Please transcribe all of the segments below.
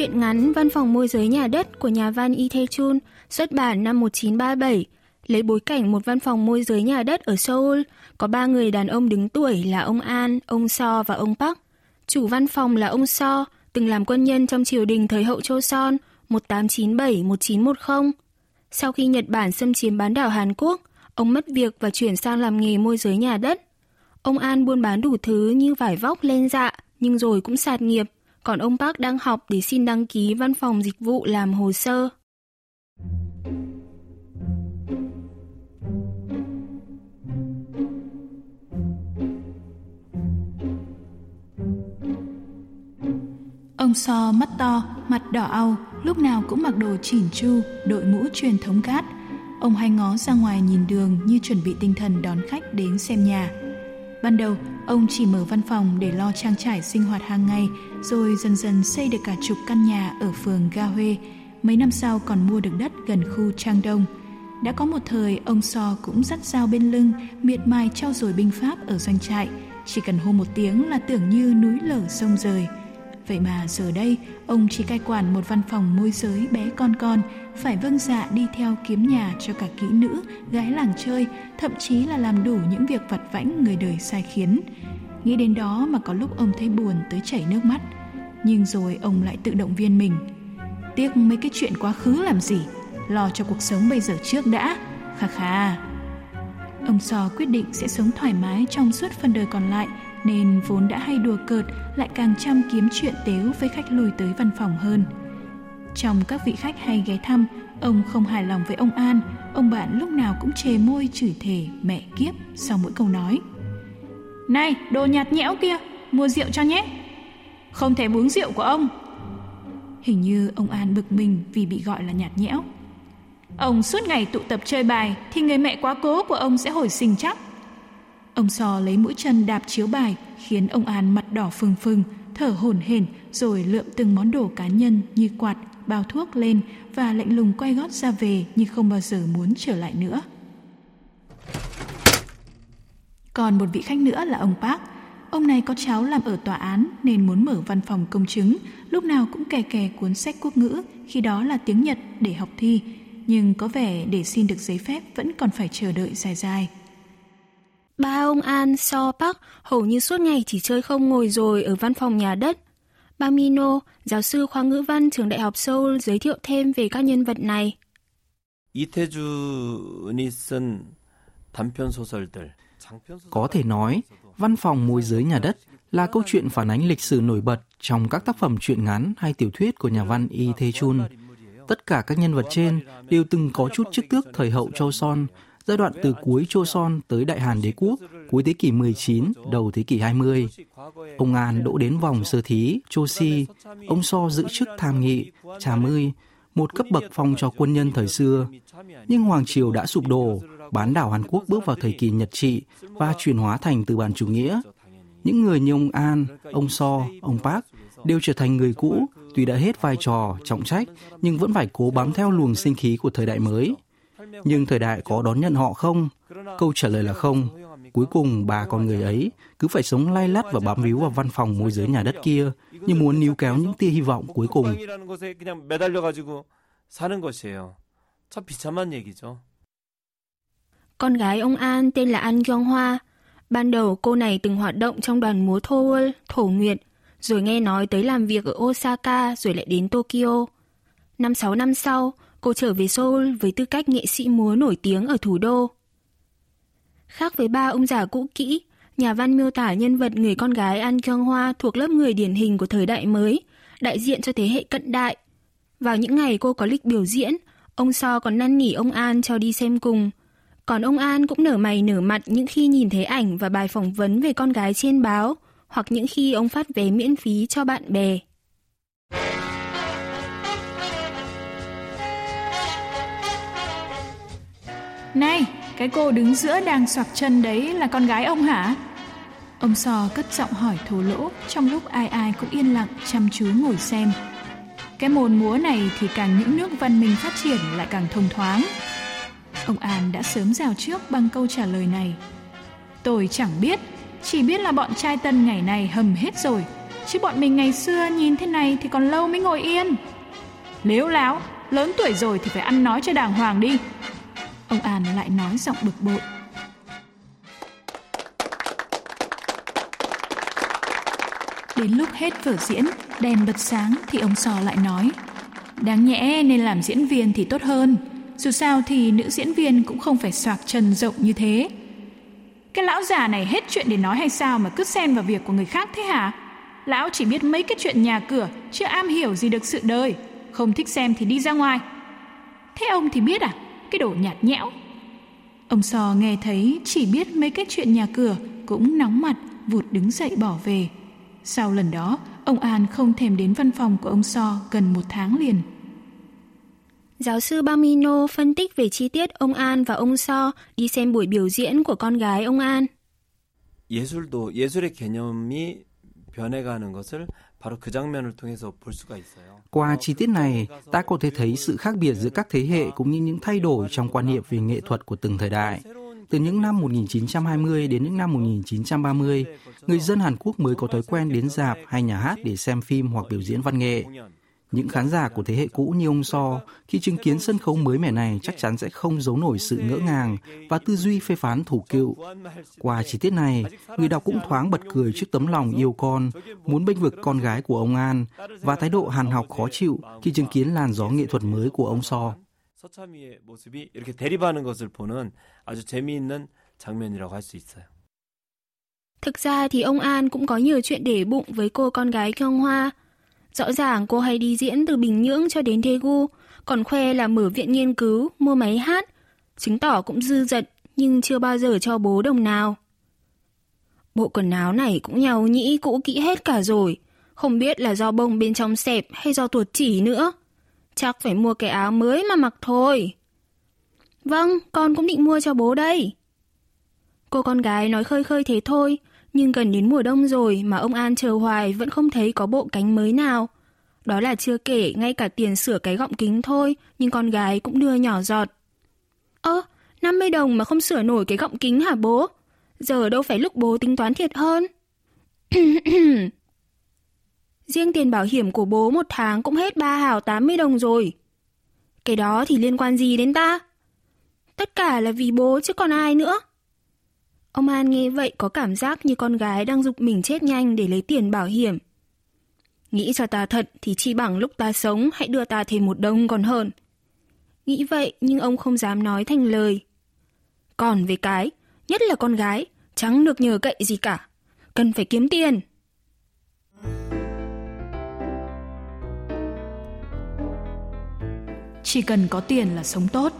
Chuyện ngắn Văn phòng môi giới nhà đất của nhà văn Y Tae-chun xuất bản năm 1937 lấy bối cảnh một văn phòng môi giới nhà đất ở Seoul có ba người đàn ông đứng tuổi là ông An, ông So và ông Park. Chủ văn phòng là ông So, từng làm quân nhân trong triều đình thời hậu Choson 1897-1910. Sau khi Nhật Bản xâm chiếm bán đảo Hàn Quốc, ông mất việc và chuyển sang làm nghề môi giới nhà đất. Ông An buôn bán đủ thứ như vải vóc lên dạ, nhưng rồi cũng sạt nghiệp còn ông Park đang học để xin đăng ký văn phòng dịch vụ làm hồ sơ. Ông So mắt to, mặt đỏ au, lúc nào cũng mặc đồ chỉn chu, đội mũ truyền thống cát. Ông hay ngó ra ngoài nhìn đường như chuẩn bị tinh thần đón khách đến xem nhà. Ban đầu, ông chỉ mở văn phòng để lo trang trải sinh hoạt hàng ngày, rồi dần dần xây được cả chục căn nhà ở phường Ga Huê. Mấy năm sau còn mua được đất gần khu Trang Đông. Đã có một thời ông So cũng dắt dao bên lưng, miệt mài trao dồi binh pháp ở doanh trại. Chỉ cần hô một tiếng là tưởng như núi lở sông rời – Vậy mà giờ đây, ông chỉ cai quản một văn phòng môi giới bé con con, phải vâng dạ đi theo kiếm nhà cho cả kỹ nữ, gái làng chơi, thậm chí là làm đủ những việc vặt vãnh người đời sai khiến. Nghĩ đến đó mà có lúc ông thấy buồn tới chảy nước mắt. Nhưng rồi ông lại tự động viên mình. Tiếc mấy cái chuyện quá khứ làm gì, lo cho cuộc sống bây giờ trước đã. Khà khà. Ông So quyết định sẽ sống thoải mái trong suốt phần đời còn lại, nên vốn đã hay đùa cợt lại càng chăm kiếm chuyện tếu với khách lùi tới văn phòng hơn. Trong các vị khách hay ghé thăm, ông không hài lòng với ông An, ông bạn lúc nào cũng chề môi chửi thề mẹ kiếp sau mỗi câu nói. Này, đồ nhạt nhẽo kia, mua rượu cho nhé. Không thể uống rượu của ông. Hình như ông An bực mình vì bị gọi là nhạt nhẽo. Ông suốt ngày tụ tập chơi bài thì người mẹ quá cố của ông sẽ hồi sinh chắc. Ông So lấy mũi chân đạp chiếu bài khiến ông An mặt đỏ phừng phừng, thở hổn hển rồi lượm từng món đồ cá nhân như quạt, bao thuốc lên và lạnh lùng quay gót ra về như không bao giờ muốn trở lại nữa. Còn một vị khách nữa là ông Park. Ông này có cháu làm ở tòa án nên muốn mở văn phòng công chứng, lúc nào cũng kè kè cuốn sách quốc ngữ, khi đó là tiếng Nhật để học thi, nhưng có vẻ để xin được giấy phép vẫn còn phải chờ đợi dài dài. Ba ông An, So Park hầu như suốt ngày chỉ chơi không ngồi rồi ở văn phòng nhà đất. Ba Mino, giáo sư khoa ngữ văn trường Đại học Seoul giới thiệu thêm về các nhân vật này. Có thể nói, văn phòng môi giới nhà đất là câu chuyện phản ánh lịch sử nổi bật trong các tác phẩm truyện ngắn hay tiểu thuyết của nhà văn Lee Tae-chun. Tất cả các nhân vật trên đều từng có chút chức tước thời hậu Joseon giai đoạn từ cuối Joseon tới Đại Hàn Đế quốc, cuối thế kỷ 19, đầu thế kỷ 20. Ông An đỗ đến vòng sơ thí, Chosi, ông So giữ chức tham nghị, trà mươi, một cấp bậc phong cho quân nhân thời xưa. Nhưng Hoàng Triều đã sụp đổ, bán đảo Hàn Quốc bước vào thời kỳ Nhật trị và chuyển hóa thành từ bản chủ nghĩa. Những người như ông An, ông So, ông Park đều trở thành người cũ, tuy đã hết vai trò, trọng trách, nhưng vẫn phải cố bám theo luồng sinh khí của thời đại mới. Nhưng thời đại có đón nhận họ không? Câu trả lời là không. Cuối cùng bà con người ấy cứ phải sống lay lắt và bám víu vào văn phòng môi giới nhà đất kia như muốn níu kéo những tia hy vọng cuối cùng. Con gái ông An tên là An Kyung Hoa. Ban đầu cô này từng hoạt động trong đoàn múa thô thổ nguyệt, rồi nghe nói tới làm việc ở Osaka rồi lại đến Tokyo. Năm sáu năm sau, cô trở về Seoul với tư cách nghệ sĩ múa nổi tiếng ở thủ đô. Khác với ba ông già cũ kỹ, nhà văn miêu tả nhân vật người con gái An Kyung Hoa thuộc lớp người điển hình của thời đại mới, đại diện cho thế hệ cận đại. Vào những ngày cô có lịch biểu diễn, ông So còn năn nỉ ông An cho đi xem cùng. Còn ông An cũng nở mày nở mặt những khi nhìn thấy ảnh và bài phỏng vấn về con gái trên báo, hoặc những khi ông phát vé miễn phí cho bạn bè. Này, cái cô đứng giữa đang soạc chân đấy là con gái ông hả? Ông sò cất giọng hỏi thô lỗ trong lúc ai ai cũng yên lặng chăm chú ngồi xem. Cái môn múa này thì càng những nước văn minh phát triển lại càng thông thoáng. Ông An đã sớm rào trước bằng câu trả lời này. Tôi chẳng biết, chỉ biết là bọn trai tân ngày này hầm hết rồi, chứ bọn mình ngày xưa nhìn thế này thì còn lâu mới ngồi yên. Nếu láo, lớn tuổi rồi thì phải ăn nói cho đàng hoàng đi. Ông An lại nói giọng bực bội. Đến lúc hết vở diễn, đèn bật sáng thì ông Sò lại nói Đáng nhẽ nên làm diễn viên thì tốt hơn Dù sao thì nữ diễn viên cũng không phải soạc chân rộng như thế Cái lão già này hết chuyện để nói hay sao mà cứ xen vào việc của người khác thế hả? Lão chỉ biết mấy cái chuyện nhà cửa Chưa am hiểu gì được sự đời Không thích xem thì đi ra ngoài Thế ông thì biết à? Cái đồ nhạt nhẽo Ông Sò nghe thấy chỉ biết mấy cái chuyện nhà cửa Cũng nóng mặt vụt đứng dậy bỏ về sau lần đó, ông An không thèm đến văn phòng của ông So gần một tháng liền. Giáo sư Bamino phân tích về chi tiết ông An và ông So đi xem buổi biểu diễn của con gái ông An. 예술도 예술의 개념이 변해가는 것을 qua chi tiết này, ta có thể thấy sự khác biệt giữa các thế hệ cũng như những thay đổi trong quan niệm về nghệ thuật của từng thời đại. Từ những năm 1920 đến những năm 1930, người dân Hàn Quốc mới có thói quen đến dạp hay nhà hát để xem phim hoặc biểu diễn văn nghệ. Những khán giả của thế hệ cũ như ông So, khi chứng kiến sân khấu mới mẻ này chắc chắn sẽ không giấu nổi sự ngỡ ngàng và tư duy phê phán thủ cựu. Qua chi tiết này, người đọc cũng thoáng bật cười trước tấm lòng yêu con, muốn bênh vực con gái của ông An và thái độ hàn học khó chịu khi chứng kiến làn gió nghệ thuật mới của ông So. 서참이의 모습이 이렇게 대립하는 것을 보는 아주 재미있는 장면이라고 할 수 있어요. Thực ra thì ông An cũng có nhiều chuyện để bụng với cô con gái Kyung Hoa. Rõ ràng cô hay đi diễn từ Bình Nhưỡng cho đến Daegu, còn khoe là mở viện nghiên cứu, mua máy hát, chứng tỏ cũng dư dật nhưng chưa bao giờ cho bố đồng nào. Bộ quần áo này cũng nhau nhĩ cũ kỹ hết cả rồi, không biết là do bông bên trong xẹp hay do tuột chỉ nữa. Chắc phải mua cái áo mới mà mặc thôi. Vâng, con cũng định mua cho bố đây. Cô con gái nói khơi khơi thế thôi, nhưng gần đến mùa đông rồi mà ông An chờ hoài vẫn không thấy có bộ cánh mới nào. Đó là chưa kể ngay cả tiền sửa cái gọng kính thôi, nhưng con gái cũng đưa nhỏ giọt. Ơ, 50 đồng mà không sửa nổi cái gọng kính hả bố? Giờ đâu phải lúc bố tính toán thiệt hơn. Riêng tiền bảo hiểm của bố một tháng cũng hết ba hào 80 đồng rồi. Cái đó thì liên quan gì đến ta? Tất cả là vì bố chứ còn ai nữa. Ông An nghe vậy có cảm giác như con gái đang dục mình chết nhanh để lấy tiền bảo hiểm. Nghĩ cho ta thật thì chi bằng lúc ta sống hãy đưa ta thêm một đồng còn hơn. Nghĩ vậy nhưng ông không dám nói thành lời. Còn về cái, nhất là con gái, chẳng được nhờ cậy gì cả. Cần phải kiếm tiền. Chỉ cần có tiền là sống tốt.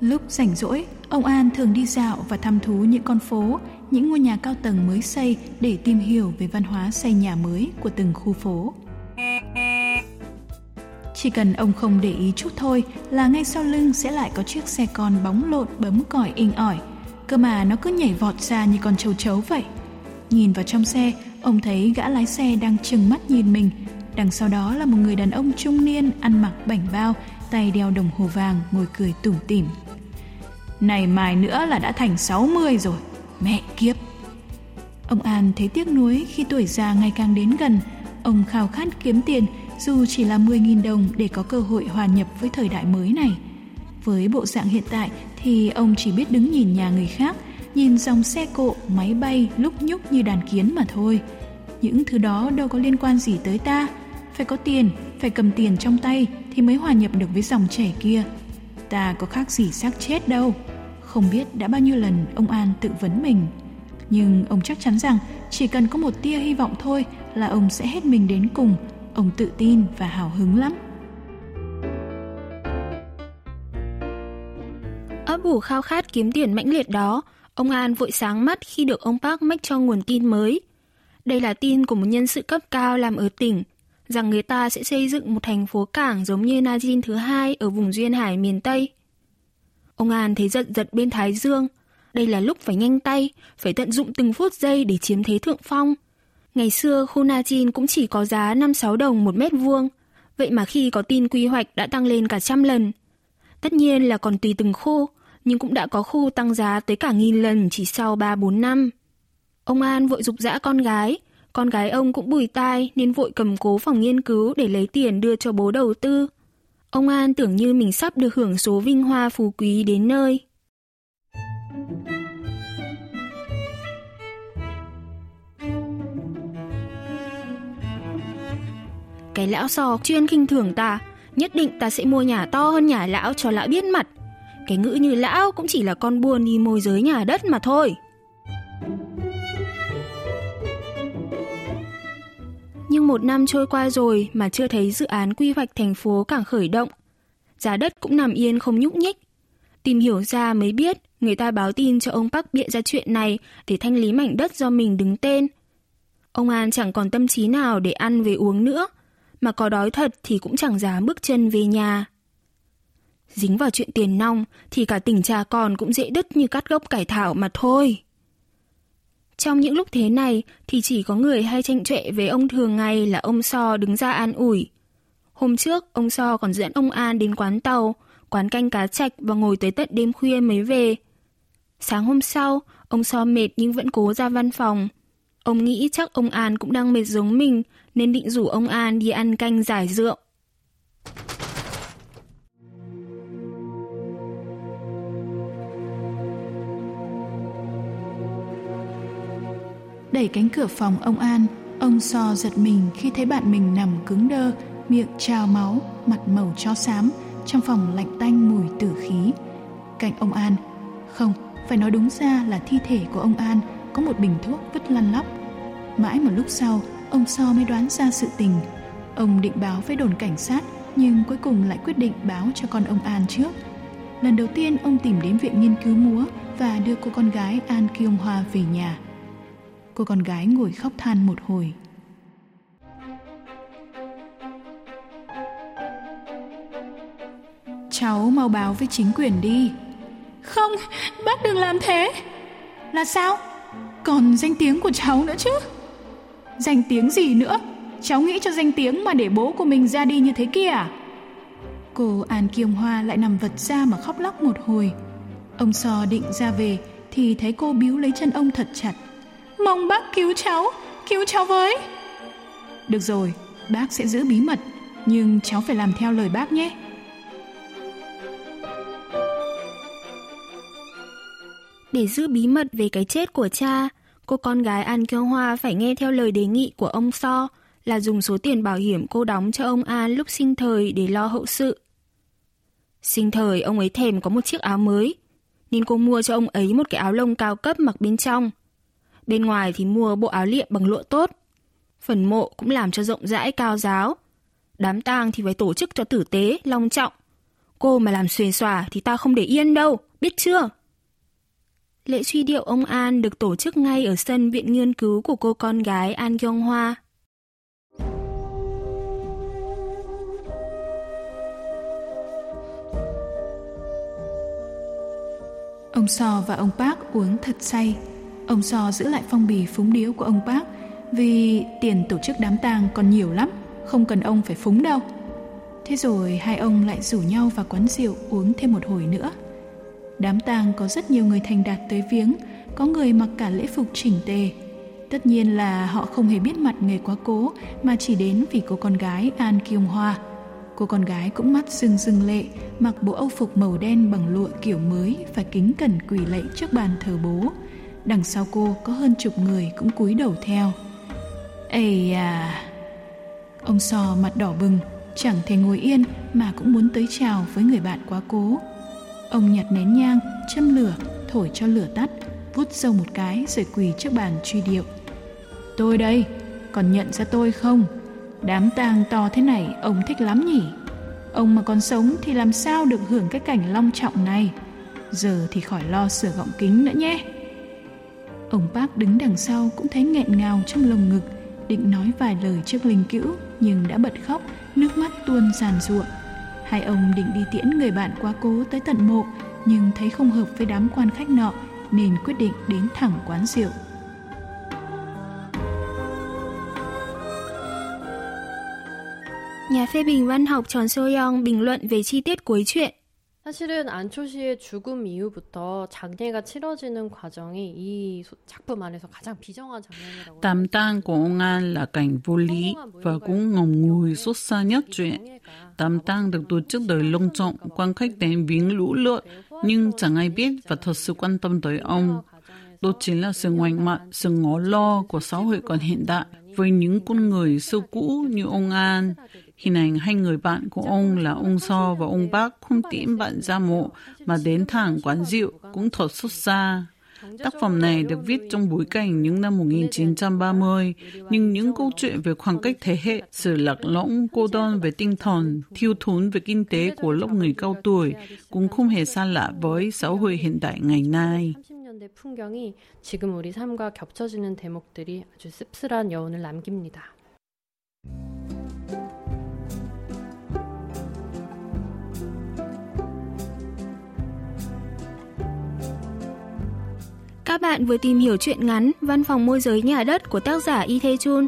Lúc rảnh rỗi, ông An thường đi dạo và thăm thú những con phố, những ngôi nhà cao tầng mới xây để tìm hiểu về văn hóa xây nhà mới của từng khu phố. Chỉ cần ông không để ý chút thôi là ngay sau lưng sẽ lại có chiếc xe con bóng lộn bấm còi inh ỏi. Cơ mà nó cứ nhảy vọt ra như con châu chấu vậy. Nhìn vào trong xe, ông thấy gã lái xe đang trừng mắt nhìn mình. Đằng sau đó là một người đàn ông trung niên ăn mặc bảnh bao, tay đeo đồng hồ vàng ngồi cười tủm tỉm. Này mai nữa là đã thành 60 rồi, mẹ kiếp. Ông An thấy tiếc nuối khi tuổi già ngày càng đến gần, ông khao khát kiếm tiền dù chỉ là 10.000 đồng để có cơ hội hòa nhập với thời đại mới này. Với bộ dạng hiện tại thì ông chỉ biết đứng nhìn nhà người khác, nhìn dòng xe cộ, máy bay lúc nhúc như đàn kiến mà thôi. Những thứ đó đâu có liên quan gì tới ta. Phải có tiền, phải cầm tiền trong tay thì mới hòa nhập được với dòng trẻ kia. Ta có khác gì xác chết đâu. Không biết đã bao nhiêu lần ông An tự vấn mình. Nhưng ông chắc chắn rằng chỉ cần có một tia hy vọng thôi là ông sẽ hết mình đến cùng. Ông tự tin và hào hứng lắm. Ấp ủ khao khát kiếm tiền mãnh liệt đó, ông An vội sáng mắt khi được ông Park mách cho nguồn tin mới. Đây là tin của một nhân sự cấp cao làm ở tỉnh, rằng người ta sẽ xây dựng một thành phố cảng giống như Najin thứ hai ở vùng Duyên Hải miền Tây. Ông An thấy giật giật bên thái dương. Đây là lúc phải nhanh tay, phải tận dụng từng phút giây để chiếm thế thượng phong. Ngày xưa khu Na cũng chỉ có giá 5-6 đồng một mét vuông. Vậy mà khi có tin quy hoạch đã tăng lên cả trăm lần. Tất nhiên là còn tùy từng khu, nhưng cũng đã có khu tăng giá tới cả nghìn lần chỉ sau 3-4 năm. Ông An vội dục dã con gái, con gái ông cũng bùi tai nên vội cầm cố phòng nghiên cứu để lấy tiền đưa cho bố đầu tư. Ông An tưởng như mình sắp được hưởng số vinh hoa phú quý đến nơi. Cái lão sò chuyên khinh thường ta, nhất định ta sẽ mua nhà to hơn nhà lão cho lão biết mặt. Cái ngữ như lão cũng chỉ là con buôn đi môi giới nhà đất mà thôi. Một năm trôi qua rồi mà chưa thấy dự án quy hoạch thành phố càng khởi động. Giá đất cũng nằm yên không nhúc nhích. Tìm hiểu ra mới biết người ta báo tin cho ông Park bịa ra chuyện này để thanh lý mảnh đất do mình đứng tên. Ông An chẳng còn tâm trí nào để ăn về uống nữa, mà có đói thật thì cũng chẳng dám bước chân về nhà. Dính vào chuyện tiền nong thì cả tỉnh cha con cũng dễ đứt như cắt gốc cải thảo mà thôi. Trong những lúc thế này thì chỉ có người hay tranh trệ với ông thường ngày là ông So đứng ra an ủi. Hôm trước, ông So còn dẫn ông An đến quán tàu, quán canh cá chạch và ngồi tới tận đêm khuya mới về. Sáng hôm sau, ông So mệt nhưng vẫn cố ra văn phòng. Ông nghĩ chắc ông An cũng đang mệt giống mình nên định rủ ông An đi ăn canh giải rượu. Đẩy cánh cửa phòng ông An, ông So giật mình khi thấy bạn mình nằm cứng đơ, miệng trào máu, mặt màu cho xám, trong phòng lạnh tanh mùi tử khí. Cạnh ông An, không, phải nói đúng ra là thi thể của ông An có một bình thuốc vứt lăn lóc. Mãi một lúc sau, ông So mới đoán ra sự tình. Ông định báo với đồn cảnh sát, nhưng cuối cùng lại quyết định báo cho con ông An trước. Lần đầu tiên ông tìm đến viện nghiên cứu múa và đưa cô con gái An Kyung Hoa về nhà. Cô con gái ngồi khóc than một hồi. Cháu mau báo với chính quyền đi. Không, bác đừng làm thế. Là sao? Còn danh tiếng của cháu nữa chứ. Danh tiếng gì nữa? Cháu nghĩ cho danh tiếng mà để bố của mình ra đi như thế kia à? Cô An Kiều Hoa lại nằm vật ra mà khóc lóc một hồi. Ông sò định ra về thì thấy cô biếu lấy chân ông thật chặt. Mong bác cứu cháu, cứu cháu với. Được rồi, bác sẽ giữ bí mật, nhưng cháu phải làm theo lời bác nhé. Để giữ bí mật về cái chết của cha, cô con gái An Kiêu Hoa phải nghe theo lời đề nghị của ông So là dùng số tiền bảo hiểm cô đóng cho ông An lúc sinh thời để lo hậu sự. Sinh thời ông ấy thèm có một chiếc áo mới, nên cô mua cho ông ấy một cái áo lông cao cấp mặc bên trong. Bên ngoài thì mua bộ áo liệm bằng lụa tốt. Phần mộ cũng làm cho rộng rãi cao giáo. Đám tang thì phải tổ chức cho tử tế, long trọng. Cô mà làm xuề xòa thì ta không để yên đâu, biết chưa? Lễ truy điệu ông An được tổ chức ngay ở sân viện nghiên cứu của cô con gái An Kyung Hoa. Ông Sò và ông Park uống thật say. Ông so giữ lại phong bì phúng điếu của ông Park vì tiền tổ chức đám tang còn nhiều lắm, không cần ông phải phúng đâu. Thế rồi hai ông lại rủ nhau vào quán rượu uống thêm một hồi nữa. Đám tang có rất nhiều người thành đạt tới viếng, có người mặc cả lễ phục chỉnh tề. Tất nhiên là họ không hề biết mặt người quá cố mà chỉ đến vì cô con gái An Kiều Hoa. Cô con gái cũng mắt rưng rưng lệ, mặc bộ âu phục màu đen bằng lụa kiểu mới và kính cẩn quỳ lạy trước bàn thờ bố. Đằng sau cô có hơn chục người cũng cúi đầu theo. Ây à! Ông sò mặt đỏ bừng, chẳng thể ngồi yên mà cũng muốn tới chào với người bạn quá cố. Ông nhặt nén nhang, châm lửa, thổi cho lửa tắt, vút sâu một cái rồi quỳ trước bàn truy điệu. Tôi đây, còn nhận ra tôi không? Đám tang to thế này ông thích lắm nhỉ? Ông mà còn sống thì làm sao được hưởng cái cảnh long trọng này? Giờ thì khỏi lo sửa gọng kính nữa nhé. Ông bác đứng đằng sau cũng thấy nghẹn ngào trong lồng ngực, định nói vài lời trước linh cữu nhưng đã bật khóc, nước mắt tuôn giàn ruộng. Hai ông định đi tiễn người bạn quá cố tới tận mộ nhưng thấy không hợp với đám quan khách nọ nên quyết định đến thẳng quán rượu. Nhà phê bình văn học Tròn Soyoung bình luận về chi tiết cuối chuyện. 사실은 안초 씨의 죽음 이후부터 장례가 치러지는 과정이 이 작품 안에서 가장 비정한 장면이라고. Tam tang của ông An là cảnh vô lý và cũng ngầm ngùi xuất xa nhất chuyện. Tam tang được tổ chức đời long trọng, quan khách đến viếng lũ lượt, nhưng chẳng ai biết và thật sự quan tâm tới ông. Đó chính là sự ngoảnh mặt, sự ngó lo của xã hội còn hiện đại với những con người xưa cũ như ông An, Hình ảnh hai người bạn của ông là ông So và ông Bác không tiễn bạn ra mộ mà đến thẳng quán rượu cũng thật xuất xa. Tác phẩm này được viết trong bối cảnh những năm 1930, nhưng những câu chuyện về khoảng cách thế hệ, sự lạc lõng, cô đơn về tinh thần, thiếu thốn về kinh tế của lớp người cao tuổi cũng không hề xa lạ với xã hội hiện đại ngày nay. 풍경이 지금 우리 삶과 겹쳐지는 대목들이 아주 씁쓸한 여운을 남깁니다. Các bạn vừa tìm hiểu chuyện ngắn Văn phòng môi giới nhà đất của tác giả Y Thê Chun.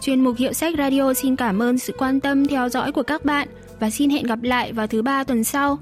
Chuyên mục Hiệu sách Radio xin cảm ơn sự quan tâm theo dõi của các bạn và xin hẹn gặp lại vào thứ ba tuần sau.